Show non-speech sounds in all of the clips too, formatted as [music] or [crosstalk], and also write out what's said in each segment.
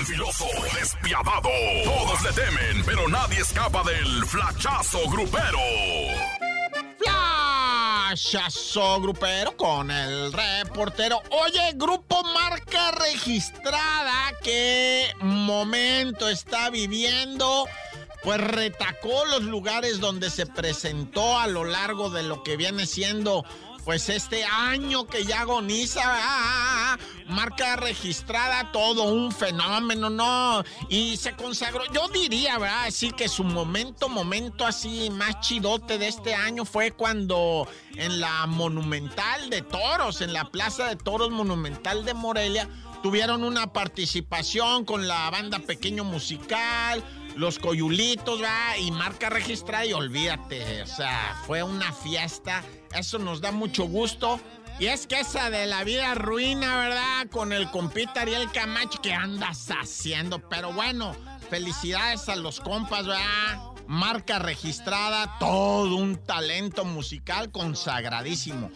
Bien filoso, despiadado. Todos le temen, pero nadie escapa del flachazo grupero. Flashazo grupero con el reportero. Oye, grupo marca registrada. ¿Qué momento está viviendo? Pues retacó los lugares donde se presentó a lo largo de lo que viene siendo pues este año que ya agoniza, ah, marca registrada, todo un fenómeno, ¿no? Y se consagró, yo diría, ¿verdad? Así que su momento, momento así más chidote de este año fue cuando en la Monumental de Toros, en la Plaza de Toros Monumental de Morelia, tuvieron una participación con la banda Pequeño Musical, los coyulitos, va, y marca registrada y olvídate, o sea, fue una fiesta, eso nos da mucho gusto. Y es que esa de la vida ruina, ¿verdad? Con el compita Ariel Camacho, que andas haciendo? Pero bueno, felicidades a los compas, ¿verdad? Marca registrada, todo un talento musical consagradísimo.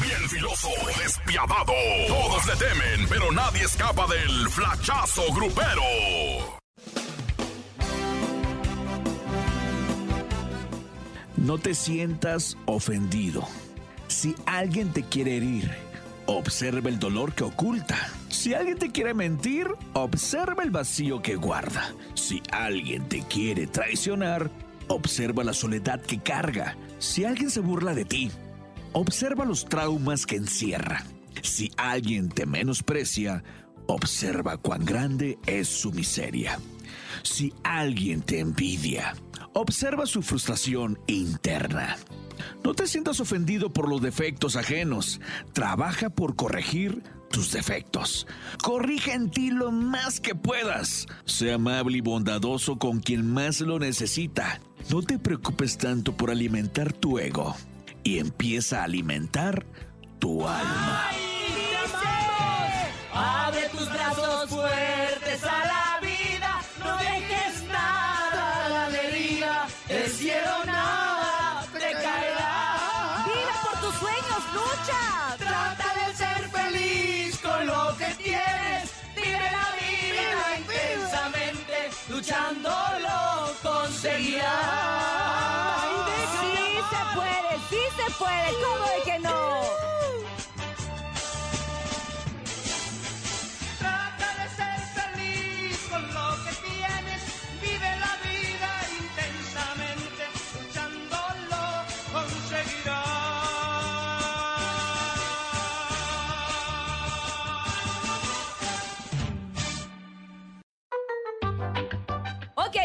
Bien filoso, despiadado. Todos le temen, pero nadie escapa del flachazo grupero. No te sientas ofendido. Si alguien te quiere herir, observa el dolor que oculta. Si alguien te quiere mentir, observa el vacío que guarda. Si alguien te quiere traicionar, observa la soledad que carga. Si alguien se burla de ti, observa los traumas que encierra. Si alguien te menosprecia, observa cuán grande es su miseria. Si alguien te envidia, observa su frustración interna. No te sientas ofendido por los defectos ajenos. Trabaja por corregir tus defectos. Corrige en ti lo más que puedas. Sé amable y bondadoso con quien más lo necesita. No te preocupes tanto por alimentar tu ego y empieza a alimentar tu alma. Abre tus brazos lo conseguirás. Sí se puede, sí se puede. ¿Cómo de que no? Trata de ser feliz con lo que tienes, vive la vida intensamente, luchándolo conseguirás. Ok,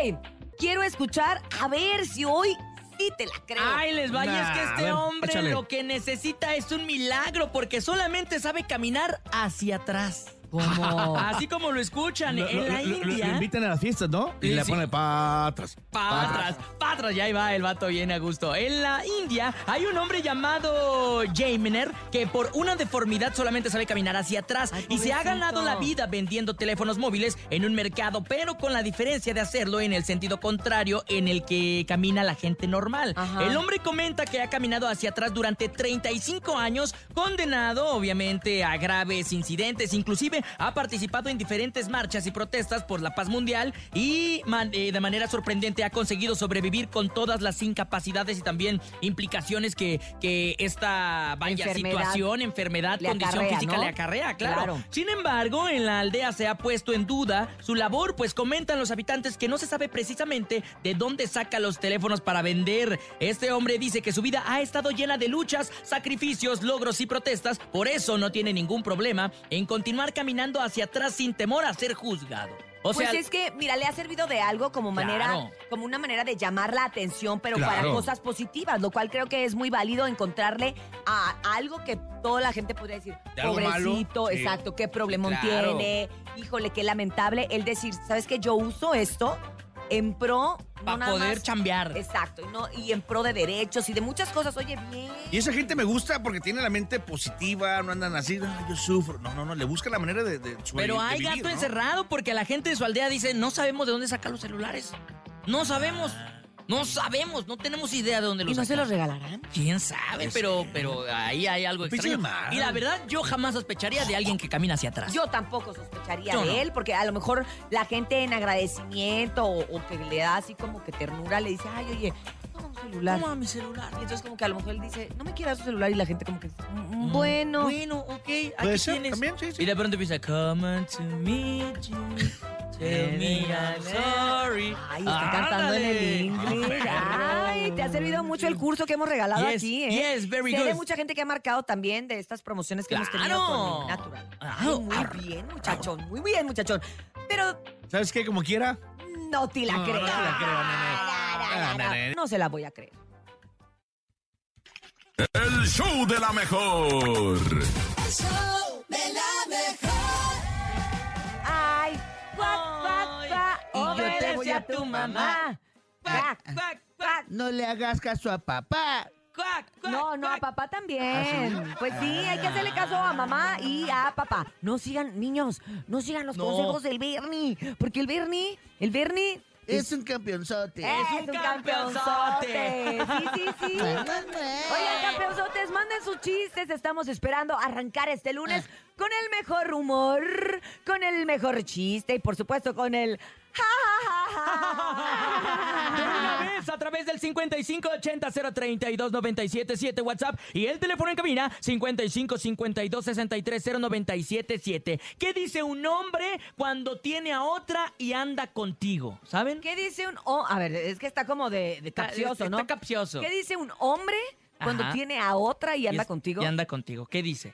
quiero escuchar a ver si hoy sí te la creo. Ay, les vaya, Nah, es que este ver, hombre échale. lo que necesita es un milagro porque solamente sabe caminar hacia atrás. [laughs] Así como lo escuchan Lo- en lo- la lo- India. Lo invitan a las fiestas, ¿no? Y Sí, le sí. pone para atrás. Pa' atrás, pa' atrás, ya ahí va el vato bien a gusto. En la India hay un hombre llamado Jaymener que por una deformidad solamente sabe caminar hacia atrás Ay, y se ha ganado la vida vendiendo teléfonos móviles en un mercado, pero con la diferencia de hacerlo en el sentido contrario en el que camina la gente normal. Ajá. El hombre comenta que ha caminado hacia atrás durante 35 años, condenado obviamente a graves incidentes, inclusive ha participado en diferentes marchas y protestas por la paz mundial y man- eh, de manera sorprendente ha conseguido sobrevivir con todas las incapacidades y también implicaciones que, que esta vaya Enfermedad situación, enfermedad, condición acarrea, física ¿no? le acarrea, claro. Claro. Sin embargo, en la aldea se ha puesto en duda su labor, pues comentan los habitantes que no se sabe precisamente de dónde saca los teléfonos para vender. Este hombre dice que su vida ha estado llena de luchas, sacrificios, logros y protestas, por eso no tiene ningún problema en continuar caminando hacia atrás sin temor a ser juzgado. O pues sea, es que, mira, le ha servido de algo como manera, Claro. como una manera de llamar la atención, pero Claro. para cosas positivas, lo cual creo que es muy válido encontrarle a, algo que toda la gente podría decir, pobrecito, Sí. exacto, qué problemón Claro. tiene, híjole, qué lamentable. El decir, ¿sabes qué? Yo uso esto en pro. no para nada poder más- chambear. Exacto, y, no, y en pro de derechos y de muchas cosas. Oye, bien. Y esa gente me gusta porque tiene la mente positiva, no andan así, "Ay, yo sufro. No, no, no, le busca la manera de, de Pero de hay vivir, gato ¿no? encerrado porque la gente de su aldea dice, no sabemos de dónde sacar los celulares. No sabemos. No sabemos, no tenemos idea de dónde ¿Y los no se los regalarán? ¿Quién sabe? Pero, pero ahí hay algo extraño. Y la verdad, yo jamás sospecharía de alguien que camina hacia atrás. Yo tampoco sospecharía Yo de no. él, porque a lo mejor la gente en agradecimiento o, o que le da así como que ternura le dice, ay, oye, toma un celular. Toma mi celular. Y entonces como que a lo mejor él dice, no me quieras su celular y la gente como que, "Mm, bueno. Bueno, ok. Aquí Puede ser, tienes. también, sí, sí. Y de pronto empieza, come on to meet you. Tell me I'm sorry. Ay, está cantando en el inglés. [laughs] Ay, te ha servido mucho el curso que hemos regalado Yes, aquí, ¿eh? yes, very Sé de good. mucha gente que ha marcado también de estas promociones que hemos tenido ¡Claro! con Natural. Ah, Ay, muy arr. bien, muchachón, muy bien, muchachón. Pero ¿Sabes qué? Como quiera. no te la No, no creo. te la creo, nene. Ah, nene. No se la voy a creer. El show de la mejor. Ay, cuac, cuac, Ay, y yo te voy a tu mamá. Cuac, Cuac, cuac. No le hagas caso a papá. cuac, cuac, No, no, a papá también. Pues sí, hay que hacerle caso a mamá y a papá. No sigan, niños, no sigan los No. consejos del Bernie. Porque el Bernie, el Bernie Es un campeonzote. Es un campeonzote. Sí, sí, sí. [laughs] Oigan, campeonzotes, manden sus chistes. Estamos esperando arrancar este lunes con el mejor humor, con el mejor chiste y, por supuesto, con el... De una vez a través del 5580-032-977 WhatsApp y el teléfono en cabina 5552-630977. ¿Qué dice un hombre cuando tiene a otra y anda contigo? ¿Saben? ¿Qué dice un... ho- a ver, es que está como de, de capcioso, Está ¿no? capcioso. ¿Qué dice un hombre cuando Ajá. tiene a otra y anda es- contigo? Y anda contigo. ¿Qué dice?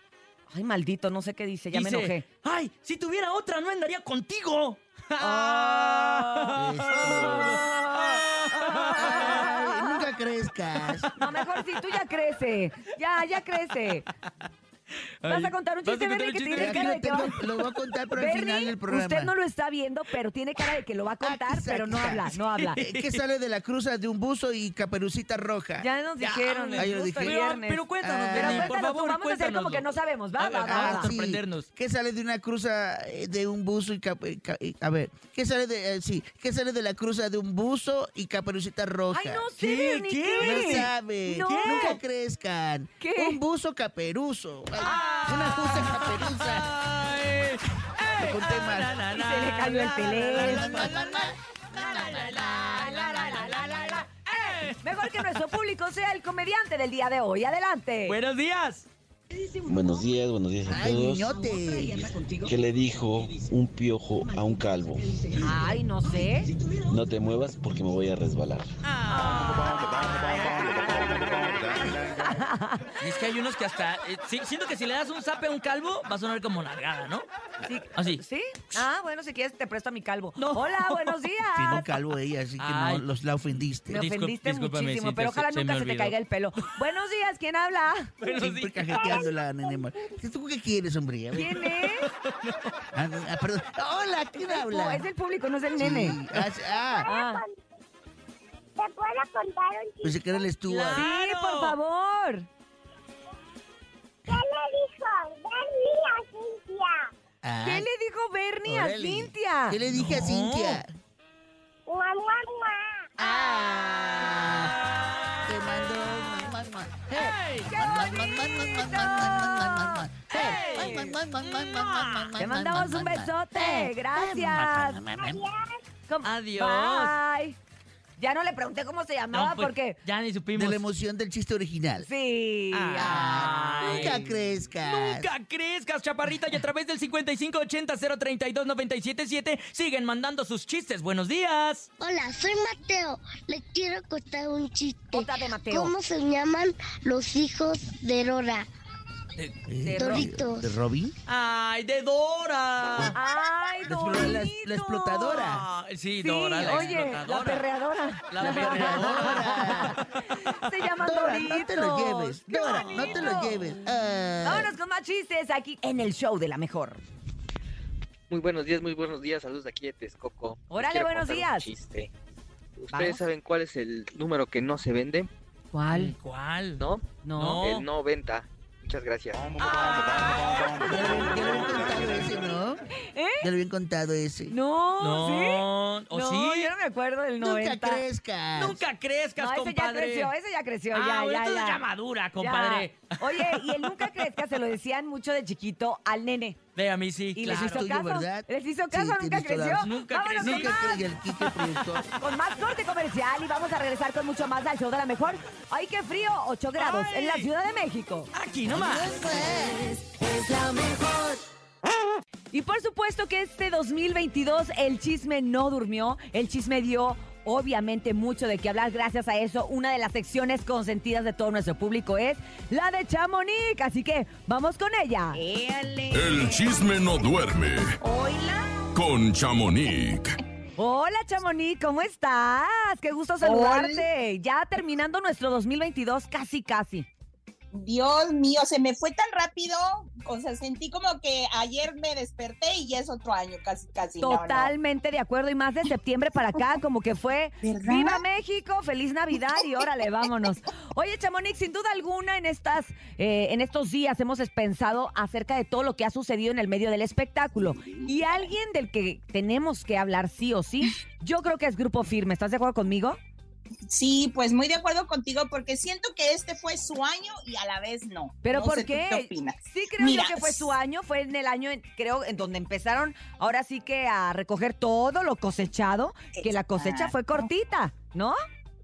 Ay, maldito, no sé qué dice, ya dice, me enojé. Ay, si tuviera otra no andaría contigo. Ah. [laughs] Ay, nunca crezcas. No, mejor si tú ya crece. Ya, ya crece. ¿Vas a contar un ¿vas a chiste, contar Bernie, que Aquí cara de que va... lo voy a contar, pero al final del programa. usted no lo está viendo, pero tiene cara de que lo va a contar, Aquí pero no habla, no habla. ¿Qué sale de la cruza de un buzo y caperucita roja? Ya nos dijeron. Ah, Pero, cuéntanos, Ah. Pero Bernie, por favor, vamos a hacer como que no sabemos. Va, A ver, va, va, vamos va. a sorprendernos. ¿Qué sale de una cruza eh, de un buzo y eh, eh, a ver, ¿qué sale de eh, sí, qué sale de la cruza de un buzo y caperucita roja? Ay, no sé, ¿Qué? No sabe. Nunca crezcan. ¿Qué? Un buzo caperuzo. Ay, Una buza caperuza. Ay, Te conté mal. na, na, Y na, se le cayó el teléfono. Mejor que nuestro público sea el comediante del día de hoy. Adelante. Buenos días. Buenos días, buenos días a Ay, todos. niñote. ¿Qué le dijo un piojo a un calvo? Ay, no sé. No te muevas porque me voy a resbalar. Y es que hay unos que hasta. eh, sí, siento que si le das un zape a un calvo, va a sonar como nalgada, ¿no? Sí. Así. ¿Sí? Ah, bueno, si quieres te presto a mi calvo. No. Hola, buenos días. [laughs] Tiene un calvo ella, así que Ay. no los la ofendiste. Me ofendiste muchísimo, sí, pero ojalá se nunca se te caiga el pelo. [laughs] Buenos días, ¿quién habla? Buenos Siempre días. cajeteándola, nene. ¿Tú qué quieres, hombre? A ver. ¿Quién [laughs] es? Ah, ah, perdón. Hola, ¿quién habla? Es el público, no es el Sí. nene. Ah, sí, ah, Ah, ¿Te puedo contar un chiste? Pues se queda el Stuart. ¡Claro! Sí, por favor. ¿Qué le dijo Bernie a Cintia? ¿Qué le dijo Bernie a Cintia? ¿Qué le dije a Cintia? ¡Mamá, mamá! ¡Ah! Te mandó mamá, mamá. Te mandamos un besote. Gracias. Adiós. Adiós. Bye. Ya no le pregunté cómo se llamaba No, pues, porque... Ya ni De supimos. la emoción del chiste original. Sí. Ay. Nunca crezcas. Nunca crezcas, chaparrita, y a través del 5580-032-977 siguen mandando sus chistes. Buenos días. Hola, soy Mateo. Le quiero contar un chiste. Cuéntate, Mateo. ¿Cómo se llaman los hijos de Dora? Eh, De Doritos. ¿De Robin? ¡Ay, de Dora! Ay, La explo- la- la explotadora. Sí, Sí, Dora, la oye, la explotadora. perreadora. La perreadora. Se llaman Dora, Doritos. no te lo lleves. ¡Qué Dora, no te lo lleves. Ah. Vámonos con más chistes aquí en el show de la mejor. Muy buenos días, muy buenos días. Saludos de aquí de Texcoco. Órale, buenos un días. chiste. ¿Ustedes Vamos. saben cuál es el número que no se vende? ¿Cuál? ¿Cuál? ¿No? No. El no venta. Muchas gracias. Ya lo habían contado ese, ¿no? ¿Eh? Ya lo habían contado ese. No, No, ¿sí? ¿o no, sí? yo no me acuerdo del 90. Nunca crezcas. Nunca crezcas, No, ese ya compadre. creció, ese ya creció, ah, ya, ya, ahorita ya. ya madura, Ya. compadre. Oye, y el nunca crezca se lo decían mucho de chiquito al nene. Ve a mí sí. Y claro. les hizo caso. ¿verdad? Les hizo Sí, caso, nunca toda la creció. Nunca con Nunca más. cre- y el Kike productor. [laughs] Con más corte comercial y vamos a regresar con mucho más al show de la mejor. ¡Ay, qué frío! 8 grados Ay. en la Ciudad de México. Aquí nomás. Es la mejor. Y por supuesto que este 2022 el chisme no durmió, el chisme dio obviamente mucho de qué hablar. Gracias a eso, una de las secciones consentidas de todo nuestro público es la de Chamonix. Así que vamos con ella. El chisme no duerme con Chamonix. Hola Chamonix, ¿cómo estás? Qué gusto saludarte. Ya terminando nuestro 2022, casi casi. Dios mío, se me fue tan rápido, o sea, sentí como que ayer me desperté y ya es otro año, casi, casi. no, no. Totalmente de acuerdo y más de septiembre para acá, como que fue ¿Verdad? ¡Viva México! ¡Feliz Navidad! Y órale, vámonos. Oye, Chamonix, sin duda alguna en estas, eh, en estos días hemos pensado acerca de todo lo que ha sucedido en el medio del espectáculo. Y alguien del que tenemos que hablar sí o sí, yo creo que es Grupo Firme. ¿Estás de acuerdo conmigo? Sí, pues muy de acuerdo contigo porque siento que este fue su año y a la vez no. ¿Pero No por sé, ¿tú qué? ¿Qué opinas? Sí, creo Mira, yo que fue su año, fue en el año, en- creo, en donde empezaron ahora sí que a recoger todo lo cosechado, que la cosecha fue cortita, ¿no?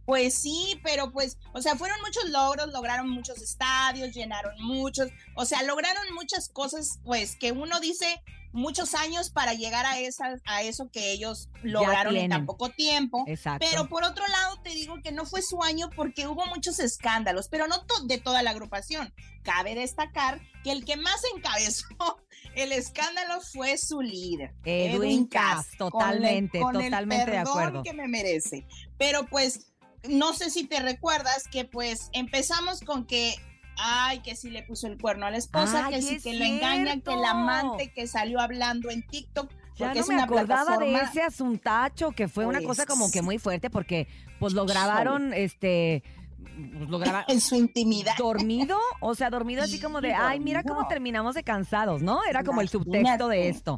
Pues sí, pero pues, o sea, fueron muchos logros, lograron muchos estadios, llenaron muchos, o sea, lograron muchas cosas, pues, que uno dice muchos años para llegar a esas, a eso que ellos lograron en tan poco tiempo. Exacto. Pero por otro lado, te digo que no fue su año porque hubo muchos escándalos, pero no to- de toda la agrupación. Cabe destacar que el que más encabezó [laughs] el escándalo fue su líder, Edwin Cass, con el- totalmente, con el totalmente de perdón acuerdo. que me merece. Pero pues, no sé si te recuerdas que pues empezamos con que Ay, que sí le puso el cuerno a la esposa, Ay, que sí es que lo engaña, que el amante que salió hablando en TikTok, Ya porque no es me una acordaba de ese asuntacho, que fue una Pues, cosa como que muy fuerte porque pues lo grabaron, este, pues, lo grabaron [laughs] en su intimidad. dormido, o sea, dormido así como de, ay, mira cómo terminamos de cansados, ¿no? Era como el subtexto de esto.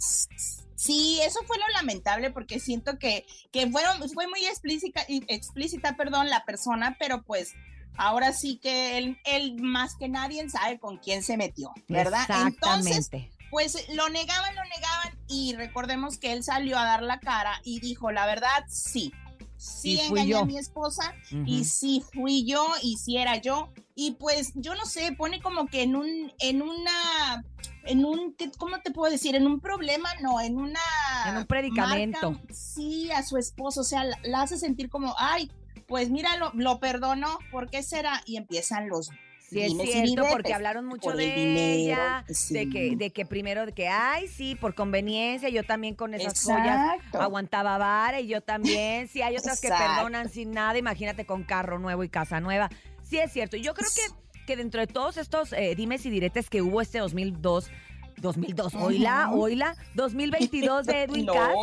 Sí, eso fue lo lamentable porque siento que, que fueron, fue muy explícita, explícita, perdón, la persona, pero pues ahora sí que él, él más que nadie sabe con quién se metió, ¿verdad? Entonces, Exactamente. pues lo negaban, lo negaban y recordemos que él salió a dar la cara y dijo, la verdad, sí, sí, engañé yo. a mi esposa y sí fui yo y sí era yo y pues yo no sé, pone como que en un, en una, en un, ¿qué- ¿cómo te puedo decir? En un problema, no, en una... En un predicamento. marca, sí, a su esposo, o sea, la, la hace sentir como, ay, pues mira, lo, lo perdonó, ¿por qué será? Y empiezan los Sí, es cierto, porque hablaron mucho Por de el dinero, ella, de sí. que, de que primero, de que, ay, sí, por conveniencia, yo también con esas joyas Exacto. aguantaba vara y yo también, sí, hay otras que [laughs] perdonan sin nada, imagínate con carro nuevo y casa nueva. Sí, es cierto, yo creo que, que dentro de todos estos eh, dimes y diretes que hubo este 2002, 2002, oíla, Ujú. oíla, 2022 de Edwin [laughs] No. Cass,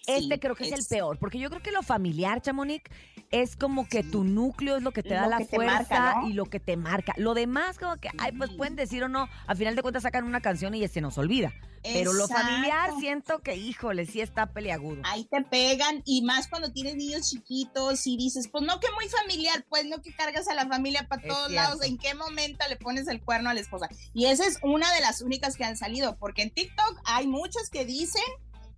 Sí, este creo que es el peor, porque yo creo que lo familiar, Chamonix, es como que tu núcleo es lo que te da Lo la fuerza marca, ¿no? y lo que te marca. Lo demás, como que, ay, pues pueden decir o no, al final de cuentas sacan una canción y se nos olvida. Pero lo familiar siento que, híjole, sí está peleagudo. Ahí te pegan y más cuando tienes niños chiquitos y dices, pues no que muy familiar, pues no que cargas a la familia para Es todos cierto. lados, ¿en qué momento le pones el cuerno a la esposa? Y esa es una de las únicas que han salido, porque en TikTok hay muchos que dicen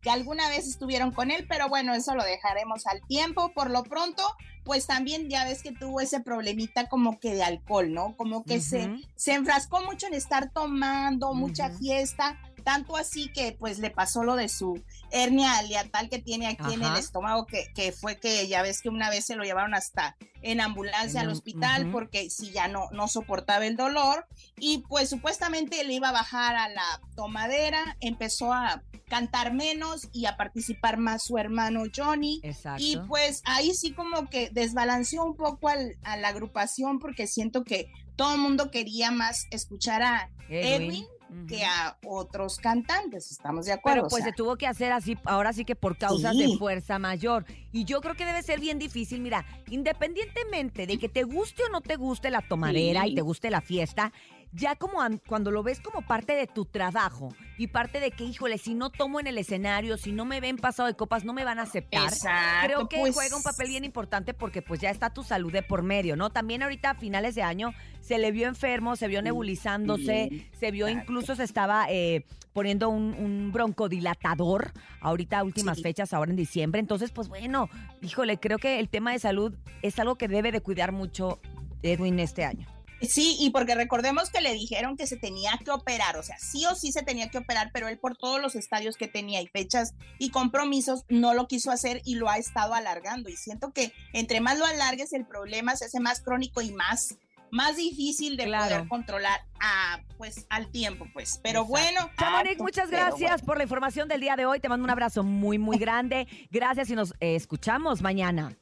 que alguna vez estuvieron con él, pero bueno, eso lo dejaremos al tiempo. Por lo pronto, pues también ya ves que tuvo ese problemita como que de alcohol, ¿no? Como que se, se enfrascó mucho en estar tomando, mucha fiesta, tanto así que pues le pasó lo de su hernia aliatal que tiene aquí en el estómago, que, que fue que ya ves que una vez se lo llevaron hasta en ambulancia En al hospital porque si ya no, no soportaba el dolor. Y pues supuestamente le iba a bajar a la tomadera, empezó a cantar menos y a participar más su hermano Johnny. Exacto. Y pues ahí sí como que desbalanceó un poco al- a la agrupación porque siento que todo el mundo quería más escuchar a Edwin, que a otros cantantes, estamos de acuerdo. Pero pues o sea, se tuvo que hacer así, ahora sí que por causas de fuerza mayor. Y yo creo que debe ser bien difícil, mira, independientemente de que te guste o no te guste la tomadera Sí. y te guste la fiesta, ya como an- cuando lo ves como parte de tu trabajo y parte de que, híjole, si no tomo en el escenario, si no me ven pasado de copas, no me van a aceptar. Exacto, Creo que pues. juega un papel bien importante porque pues ya está tu salud de por medio, ¿no? También ahorita a finales de año se le vio enfermo, se vio nebulizándose, se vio incluso se estaba eh, poniendo un, un broncodilatador ahorita últimas fechas, ahora en diciembre. Entonces, pues bueno, híjole, creo que el tema de salud es algo que debe de cuidar mucho Edwin este año. Sí, y porque recordemos que le dijeron que se tenía que operar, o sea, sí o sí se tenía que operar, pero él por todos los estadios que tenía y fechas y compromisos no lo quiso hacer y lo ha estado alargando. Y siento que entre más lo alargues, el problema se hace más crónico y más, más difícil de poder controlar a, pues, al tiempo, pues. Pero bueno. Chamonix, muchas gracias bueno. por la información del día de hoy. Te mando un abrazo muy, muy [laughs] grande. Gracias y nos eh, escuchamos mañana.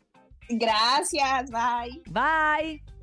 Gracias, bye. Bye.